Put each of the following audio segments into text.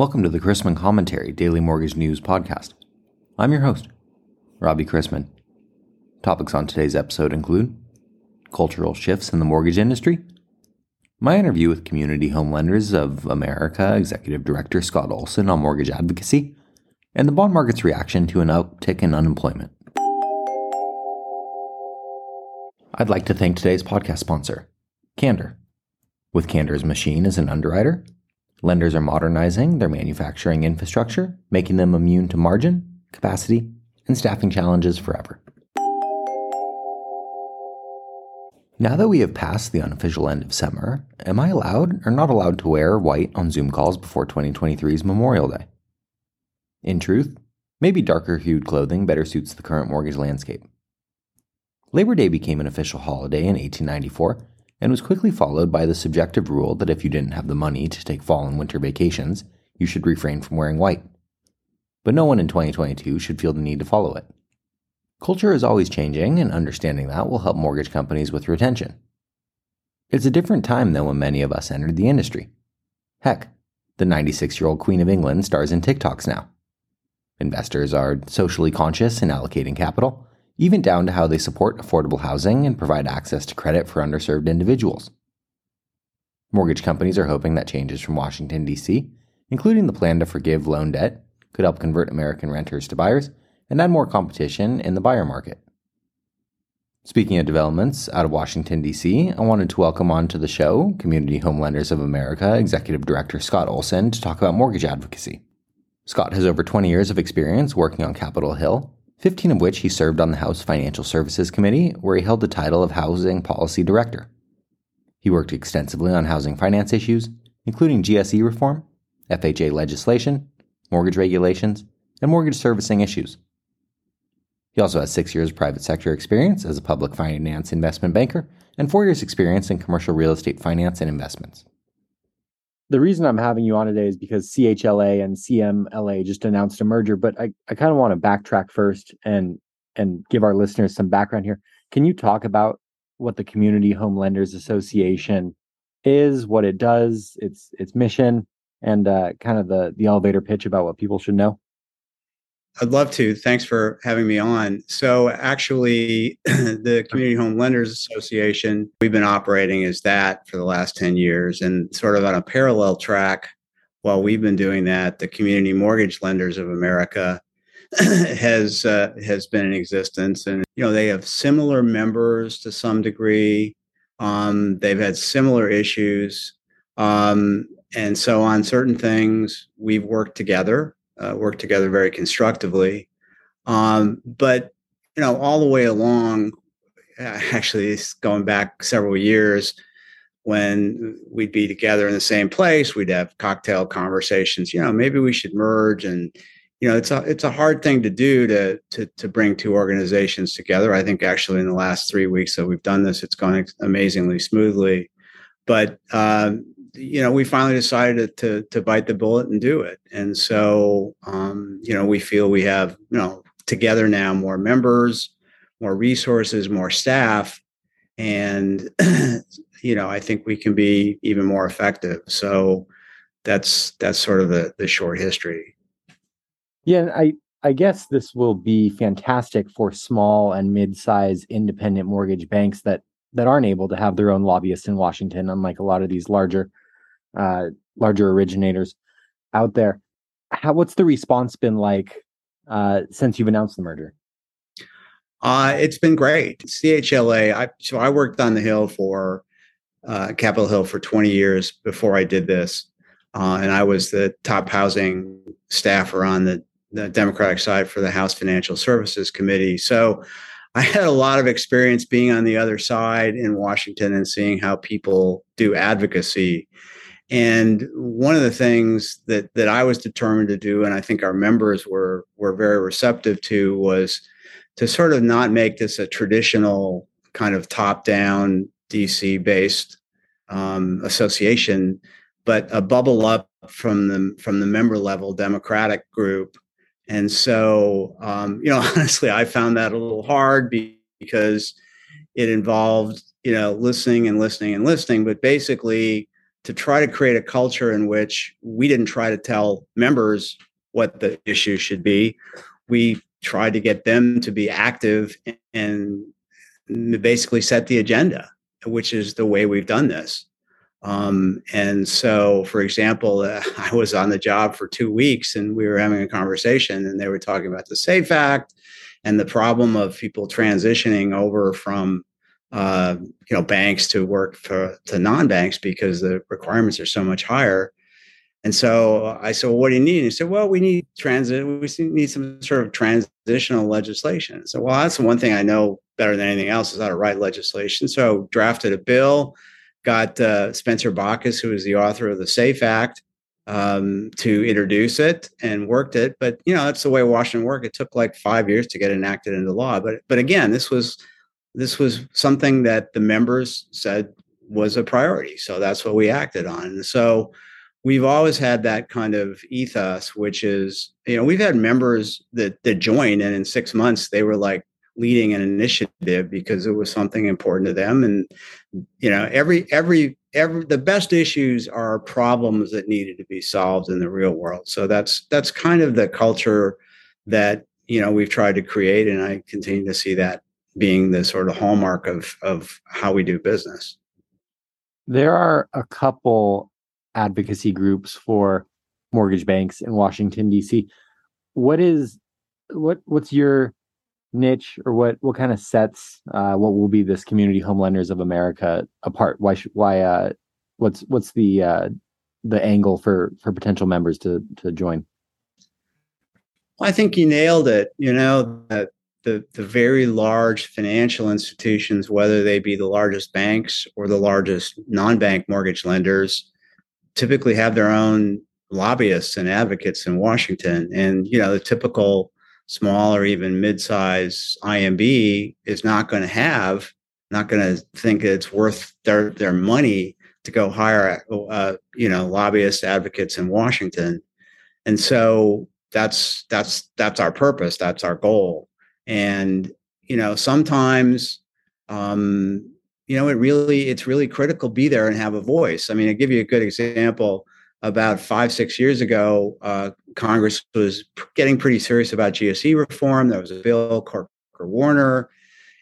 Welcome to the Chrisman Commentary Daily Mortgage News Podcast. I'm your host, Robbie Chrisman. Topics on today's episode include cultural shifts in the mortgage industry, my interview with Community Home Lenders of America Executive Director Scott Olson on mortgage advocacy, and the bond market's reaction to an uptick in unemployment. I'd like to thank today's podcast sponsor, Candor. With Candor's machine as an underwriter, lenders are modernizing their manufacturing infrastructure, making them immune to margin, capacity, and staffing challenges forever. Now that we have passed the unofficial end of summer, am I allowed or not allowed to wear white on Zoom calls before 2023's Memorial Day? In truth, maybe darker hued clothing better suits the current mortgage landscape. Labor Day became an official holiday in 1894 and was quickly followed by the subjective rule that if you didn't have the money to take fall and winter vacations, you should refrain from wearing white. But no one in 2022 should feel the need to follow it. Culture is always changing, and understanding that will help mortgage companies with retention. It's a different time than when many of us entered the industry. Heck, the 96 year old Queen of England stars in TikToks now. Investors are socially conscious in allocating capital, even down to how they support affordable housing and provide access to credit for underserved individuals. Mortgage companies are hoping that changes from Washington, D.C., including the plan to forgive loan debt, could help convert American renters to buyers and add more competition in the buyer market. Speaking of developments out of Washington, D.C., I wanted to welcome onto the show Community Home Lenders of America Executive Director Scott Olson to talk about mortgage advocacy. Scott has over 20 years of experience working on Capitol Hill 15 of which he served on the House Financial Services Committee, where he held the title of Housing Policy Director. He worked extensively on housing finance issues, including GSE reform, FHA legislation, mortgage regulations, and mortgage servicing issues. He also has six years of private sector experience as a public finance investment banker and four years' experience in commercial real estate finance and investments the reason I'm having you on today is because CHLA and CMLA just announced a merger, but I, I kind of want to backtrack first and and give our listeners some background here. Can you talk about what the Community Home Lenders Association is, what it does, its its mission, and uh, kind of the the elevator pitch about what people should know? I'd love to. Thanks for having me on. So, actually, the Community Home Lenders Association, we've been operating as that for the last 10 years and sort of on a parallel track. While we've been doing that, the Community Mortgage Lenders of America has uh, has been in existence, and you know they have similar members to some degree. Um, they've had similar issues, um, and so on certain things we've worked together uh, work together very constructively. Um, but you know, all the way along, actually, going back several years, when we'd be together in the same place, we'd have cocktail conversations. You know, maybe we should merge, and you know, it's a it's a hard thing to do to to to bring two organizations together. I think actually in the last three weeks that we've done this, it's gone amazingly smoothly. But um, you know, we finally decided to to bite the bullet and do it. And so, um, you know, we feel we have, you know, together now more members, more resources, more staff, and you know, I think we can be even more effective. So that's that's sort of the the short history. Yeah, I I guess this will be fantastic for small and mid-size independent mortgage banks that that aren't able to have their own lobbyists in Washington, unlike a lot of these larger uh, larger originators out there. How what's the response been like uh, since you've announced the merger? Uh, it's been great. CHLA. I so I worked on the Hill for uh, Capitol Hill for 20 years before I did this, uh, and I was the top housing staffer on the the Democratic side for the House Financial Services Committee. So I had a lot of experience being on the other side in Washington and seeing how people do advocacy. And one of the things that that I was determined to do, and I think our members were were very receptive to, was to sort of not make this a traditional kind of top-down DC based um, association, but a bubble up from the from the member level Democratic group. And so, um, you know, honestly, I found that a little hard because it involved, you know, listening and listening and listening. But basically, to try to create a culture in which we didn't try to tell members what the issue should be. We tried to get them to be active and basically set the agenda, which is the way we've done this. Um, and so, for example, uh, I was on the job for two weeks and we were having a conversation and they were talking about the SAFE Act and the problem of people transitioning over from uh, you know banks to work for to non-banks because the requirements are so much higher. And so I said, well, what do you need? And he said, well, we need transit. We need some sort of transitional legislation. So, well, that's the one thing I know better than anything else is how to write legislation. So drafted a bill, got uh, Spencer Bachus, who is the author of the SAFE Act, um, to introduce it and worked it. But you know, that's the way Washington worked. It took like five years to get enacted into law. But but again, this was this was something that the members said was a priority. So that's what we acted on. And so we've always had that kind of ethos, which is, you know, we've had members that that joined and in six months they were like leading an initiative because it was something important to them. And, you know, every every every the best issues are problems that needed to be solved in the real world. So that's that's kind of the culture that you know we've tried to create and I continue to see that being the sort of hallmark of of how we do business. There are a couple advocacy groups for mortgage banks in Washington D.C. What is what what's your niche or what what kind of sets uh, what will be this community home lenders of America apart? Why should why uh, what's what's the uh, the angle for for potential members to to join? I think you nailed it. You know that the, the very large financial institutions, whether they be the largest banks or the largest non bank mortgage lenders, typically have their own lobbyists and advocates in Washington. And, you know, the typical small or even mid-size IMB is not going to have, not going to think it's worth their, their money to go hire, uh, you know, lobbyists, advocates in Washington. And so that's that's that's our purpose. That's our goal and you know sometimes um, you know it really it's really critical be there and have a voice. I mean i'll give you a good example about five six years ago uh, congress was getting pretty serious about gse reform. There was a bill corker warner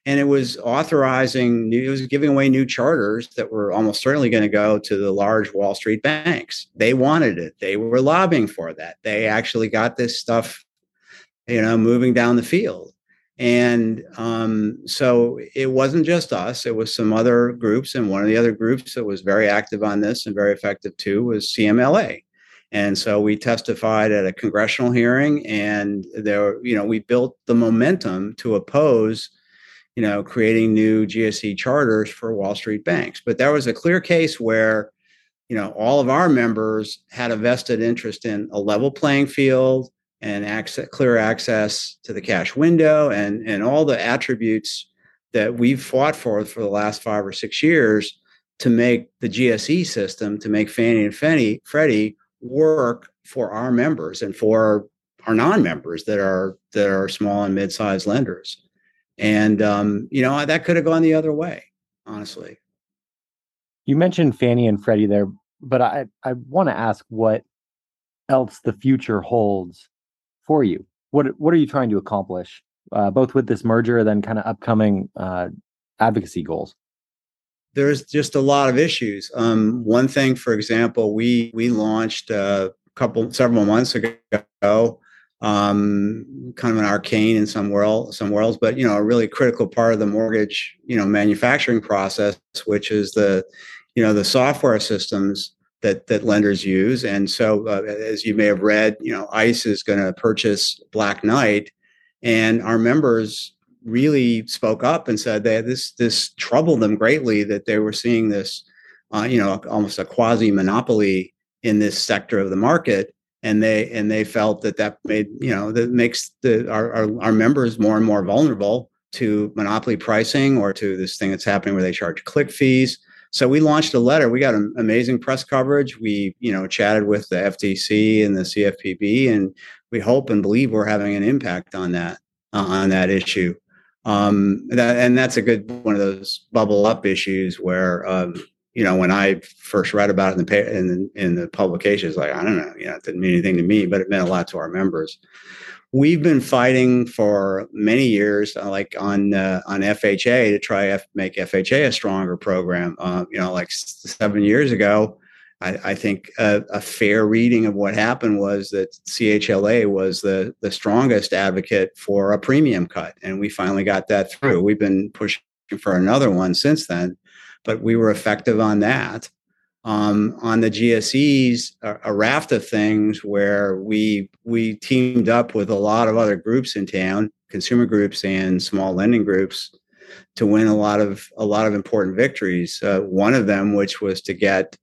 and it was authorizing new, it was giving away new charters that were almost certainly going to go to the large wall street banks. They wanted it. They were lobbying for that. They actually got this stuff you know moving down the field and um, so it wasn't just us, it was some other groups. And one of the other groups that was very active on this and very effective too was CMLA. And so we testified at a congressional hearing, and there, you know, we built the momentum to oppose, you know, creating new GSE charters for Wall Street banks. But there was a clear case where, you know, all of our members had a vested interest in a level playing field, and access, clear access to the cash window and, and all the attributes that we've fought for for the last five or six years to make the GSE system, to make Fannie and Fannie, Freddie work for our members and for our non-members that are that are small and mid-sized lenders. And um, you know that could have gone the other way, honestly. You mentioned Fannie and Freddie there, but I I want to ask what else the future holds for you? What what are you trying to accomplish, uh, both with this merger and then kind of upcoming uh, advocacy goals? There's just a lot of issues. Um, one thing, for example, we we launched a couple several months ago, um, kind of an arcane in some world some worlds, but you know a really critical part of the mortgage you know manufacturing process, which is the you know the software systems that that lenders use. And so, uh, as you may have read, you know, ICE is going to purchase Black Knight, and our members really spoke up and said that this this troubled them greatly that they were seeing this, uh, you know, almost a quasi monopoly in this sector of the market. And they and they felt that that made you know that makes the our, our, our members more and more vulnerable to monopoly pricing or to this thing that's happening where they charge click fees so we launched a letter. We got an amazing press coverage. We, you know, chatted with the FTC and the CFPB, and we hope and believe we're having an impact on that uh, on that issue. Um, that, and that's a good one of those bubble up issues where, um, you know, when I first read about it in the in the, in the publications, like I don't know, you know, it didn't mean anything to me, but it meant a lot to our members. We've been fighting for many years, uh, like on uh, on FHA, to try F- make FHA a stronger program. Uh, you know, like seven years ago, I, I think a, a, fair reading of what happened was that CHLA was the the strongest advocate for a premium cut, and we finally got that through. We've been pushing for another one since then, but we were effective on that. Um, on the GSEs, a, a, raft of things where we we teamed up with a lot of other groups in town, consumer groups and small lending groups, to win a lot of a lot of important victories. Uh, one of them, which was to get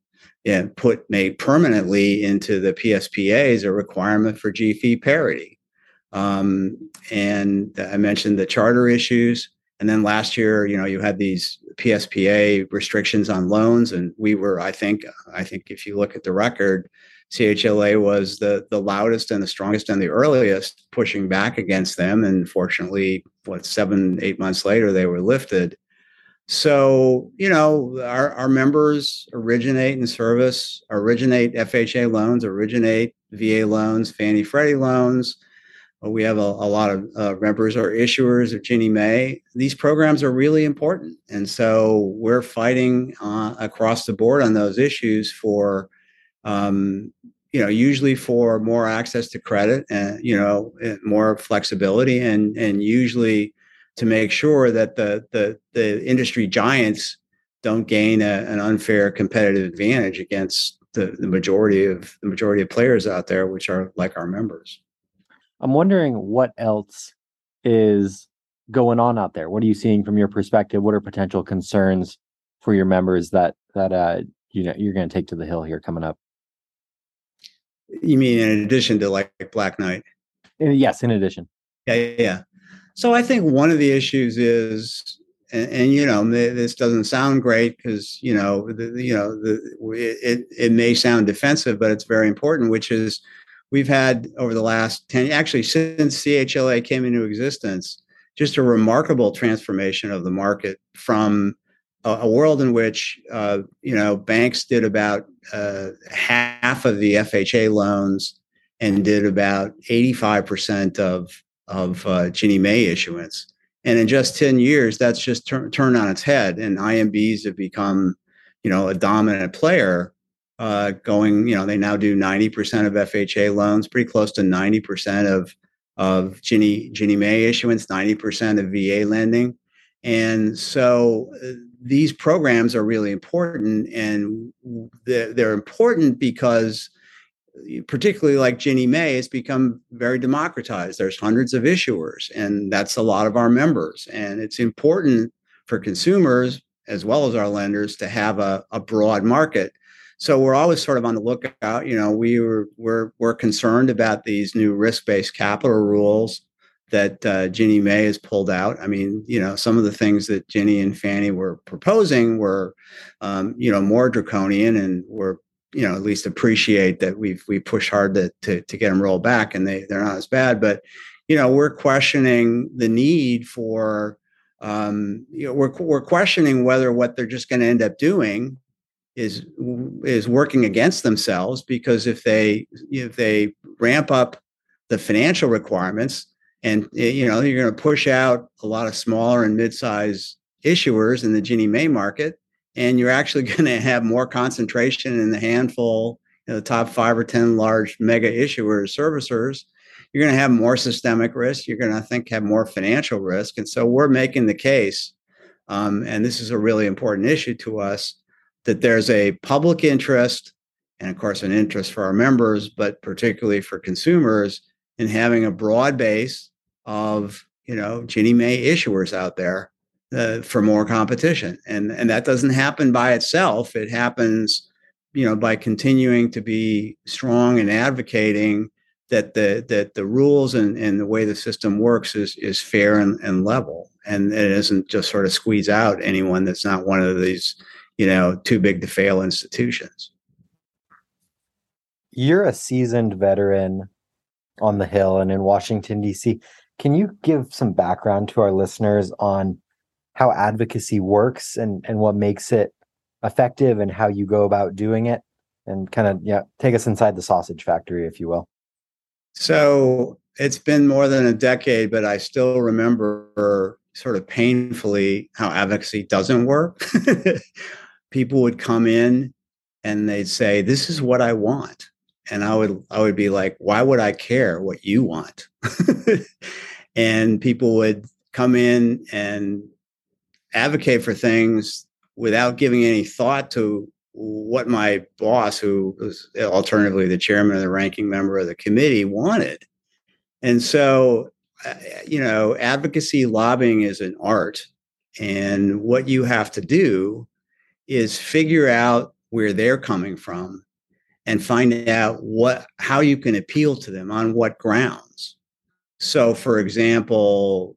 yeah, put made permanently into the PSPA is a requirement for G-fee parity. Um, and I mentioned the charter issues. And then last year, you know, you had these PSPA restrictions on loans, and we were, I think, I think if you look at the record, CHLA was the the loudest and the strongest and the earliest pushing back against them. And fortunately, what seven, eight months later, they were lifted. So, you know, our, our members originate and service, originate FHA loans, originate VA loans, Fannie Freddie loans. We have a, a lot of uh, members or issuers of Ginnie Mae. These programs are really important. And so we're fighting uh, across the board on those issues for, um, you know, usually for more access to credit and, you know, more flexibility and, and usually to make sure that the the, the industry giants don't gain a, an unfair competitive advantage against the, the majority of the majority of players out there, which are like our members. I'm wondering what else is going on out there. What are you seeing from your perspective? What are potential concerns for your members that that uh you know you're going to take to the hill here coming up? You mean in addition to like Black Knight? Yes, in addition. Yeah, yeah. So I think one of the issues is, and, and you know, this doesn't sound great because you know, the, you know, the, it it may sound defensive, but it's very important. Which is, we've had over the last ten, actually since CHLA came into existence, just a remarkable transformation of the market from a, a world in which uh, you know banks did about uh, half of the FHA loans and did about 85% of of uh, Ginnie Mae issuance. And in just 10 years, that's just tur- turned on its head. And IMBs have become, you know, a dominant player uh, going, you know, they now do 90% of FHA loans, pretty close to 90% of, of Ginnie, Ginnie Mae issuance, 90% of VA lending. And so uh, these programs are really important. And they're, they're important because particularly like Ginnie Mae, has become very democratized. There's hundreds of issuers, and that's a lot of our members. And it's important for consumers as well as our lenders to have a, a broad market. So we're always sort of on the lookout. You know, we were we're we're concerned about these new risk-based capital rules that uh, Ginnie Mae has pulled out. I mean, you know, some of the things that Ginnie and Fannie were proposing were, um, you know, more draconian and we were you know at least appreciate that we've we push hard to, to to get them rolled back and they they're not as bad but you know we're questioning the need for um, you know we're we're questioning whether what they're just going to end up doing is is working against themselves because if they if they ramp up the financial requirements and you know you're going to push out a lot of smaller and mid-sized issuers in the Ginnie Mae market and you're actually going to have more concentration in the handful, you know, the top five or 10 large mega issuers, servicers. You're going to have more systemic risk. You're going to, I think, have more financial risk. And so we're making the case, um, and this is a really important issue to us, that there's a public interest and, of course, an interest for our members, but particularly for consumers in having a broad base of, you know, Ginnie Mae issuers out there uh, for more competition. And, and that doesn't happen by itself. It happens, you know, by continuing to be strong and advocating that the that the rules and, and the way the system works is is fair and, and level. And it isn't just sort of squeeze out anyone that's not one of these, you know, too big to fail institutions. You're a seasoned veteran on the Hill and in Washington, D.C. Can you give some background to our listeners on how advocacy works and and what makes it effective and how you go about doing it and kind of yeah take us inside the sausage factory if you will so it's been more than a decade but i still remember sort of painfully how advocacy doesn't work people would come in and they'd say this is what i want and i would i would be like why would i care what you want and people would come in and advocate for things without giving any thought to what my boss, who was alternatively the chairman or the ranking member of the committee, wanted. And so, uh, you know, advocacy lobbying is an art. And what you have to do is figure out where they're coming from and find out what how you can appeal to them on what grounds. So for example,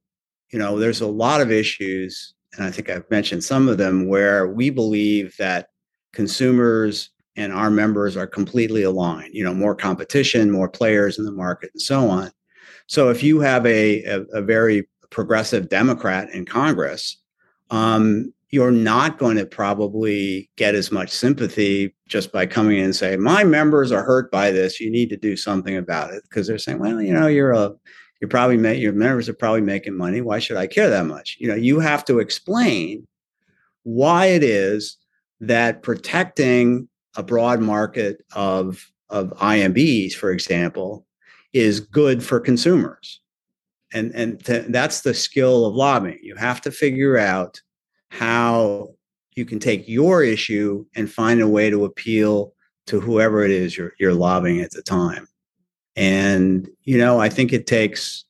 you know, there's a lot of issues and I think I've mentioned some of them where we believe that consumers and our members are completely aligned. You know, more competition, more players in the market, and so on. So if you have a, a, a very progressive Democrat in Congress, um, you're not going to probably get as much sympathy just by coming in and say, "My members are hurt by this. You need to do something about it," because they're saying, "Well, you know, you're a you're probably make, your members are probably making money. Why should I care that much? You know, you have to explain why it is that protecting a broad market of of IMBs, for example, is good for consumers. And and th- that's the skill of lobbying. You have to figure out how you can take your issue and find a way to appeal to whoever it is you're, you're lobbying at the time. And you know, I think it takes,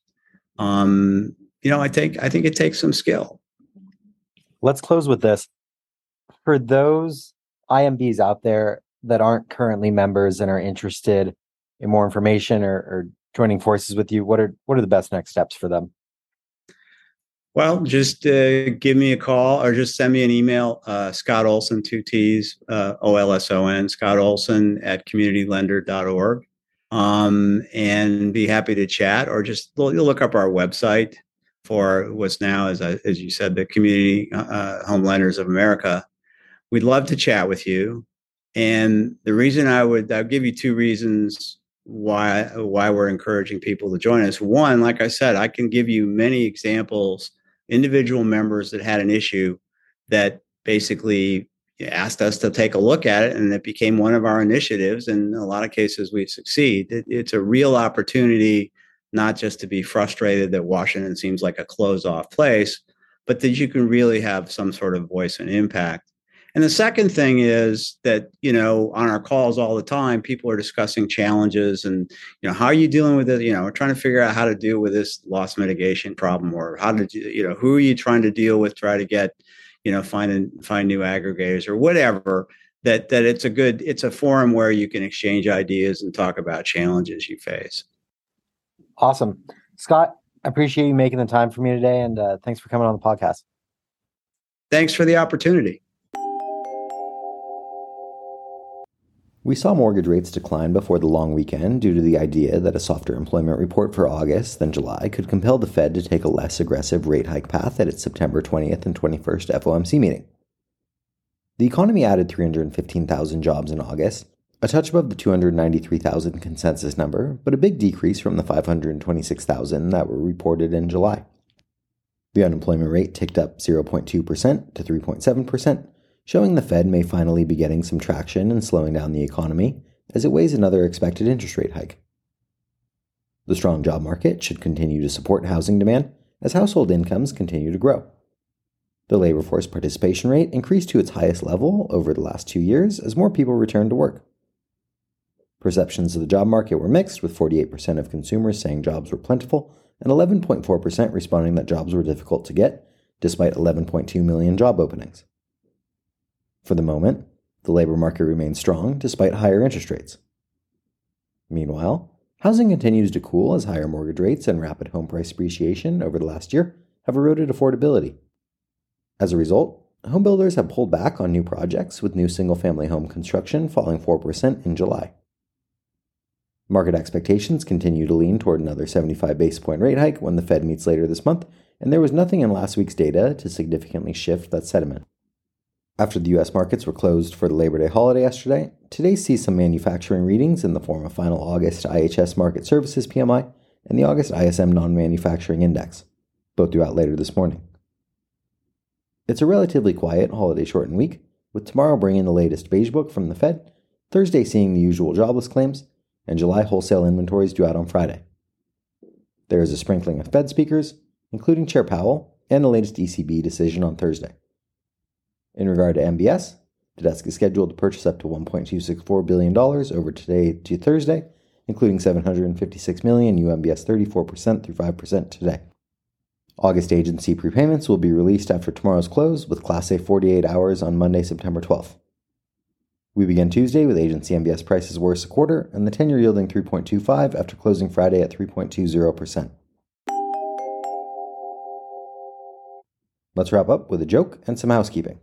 um, you know, I think I think it takes some skill. Let's close with this for those IMBs out there that aren't currently members and are interested in more information or, or joining forces with you, what are what are the best next steps for them? Well, just uh, give me a call or just send me an email. Uh, Scott Olson, two T's, uh, O L S O N, Scott Olson at communitylender.org. Um, and be happy to chat or just you'll look up our website for what's now, as, I, as you said, the Community uh, Home Lenders of America we'd love to chat with you. And the reason I would I'll give you two reasons why why we're encouraging people to join us. One, like I said, I can give you many examples, individual members that had an issue that basically asked us to take a look at it and it became one of our initiatives and in a lot of cases we succeed. It, it's a real opportunity not just to be frustrated that washington seems like a closed off place but that you can really have some sort of voice and impact and the second thing is that, you know, on our calls all the time, people are discussing challenges and, you know, how are you dealing with it? You know, we're trying to figure out how to deal with this loss mitigation problem or how to, you know, who are you trying to deal with, try to get, you know, find, and find new aggregators or whatever that, that it's a good, it's a forum where you can exchange ideas and talk about challenges you face. Awesome. Scott, I appreciate you making the time for me today. And uh, thanks for coming on the podcast. Thanks for the opportunity. We saw mortgage rates decline before the long weekend due to the idea that a softer employment report for August than July could compel the Fed to take a less aggressive rate hike path at its September 20th and 21st FOMC meeting. The economy added 315,000 jobs in August, a touch above the 293,000 consensus number, but a big decrease from the 526,000 that were reported in July. The unemployment rate ticked up 0.2% to 3.7%, showing the Fed may finally be getting some traction and slowing down the economy as it weighs another expected interest rate hike. The strong job market should continue to support housing demand as household incomes continue to grow. The labor force participation rate increased to its highest level over the last two years as more people returned to work. Perceptions of the job market were mixed, with 48% of consumers saying jobs were plentiful and 11.4% responding that jobs were difficult to get, despite 11.2 million job openings. For the moment, the labor market remains strong despite higher interest rates. Meanwhile, housing continues to cool as higher mortgage rates and rapid home price appreciation over the last year have eroded affordability. As a result, home builders have pulled back on new projects, with new single family home construction falling 4% in July. Market expectations continue to lean toward another 75 basis point rate hike when the Fed meets later this month, and there was nothing in last week's data to significantly shift that sentiment. After the US markets were closed for the Labor Day holiday yesterday, today sees some manufacturing readings in the form of final August IHS Markit Services PMI and the August ISM Non Manufacturing Index, both due out later this morning. It's a relatively quiet holiday shortened week, with tomorrow bringing the latest beige book from the Fed, Thursday seeing the usual jobless claims, and July wholesale inventories due out on Friday. There is a sprinkling of Fed speakers, including Chair Powell, and the latest ECB decision on Thursday. In regard to MBS, the desk is scheduled to purchase up to $1.264 billion over today to Thursday, including 756 million UMBS 34% through 5% today. August agency prepayments will be released after tomorrow's close with Class A 48 hours on Monday, September 12th. We begin Tuesday with agency MBS prices worse a quarter and the 10 year yielding 3.25 after closing Friday at 3.20%. Let's wrap up with a joke and some housekeeping.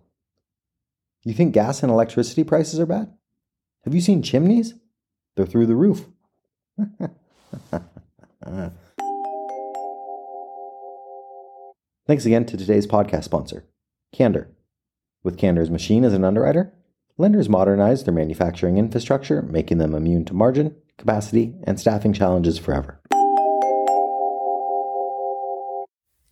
You think gas and electricity prices are bad? Have you seen chimneys? They're through the roof. Thanks again to today's podcast sponsor, Candor. With Candor's machine as an underwriter, lenders modernize their manufacturing infrastructure, making them immune to margin, capacity, and staffing challenges forever.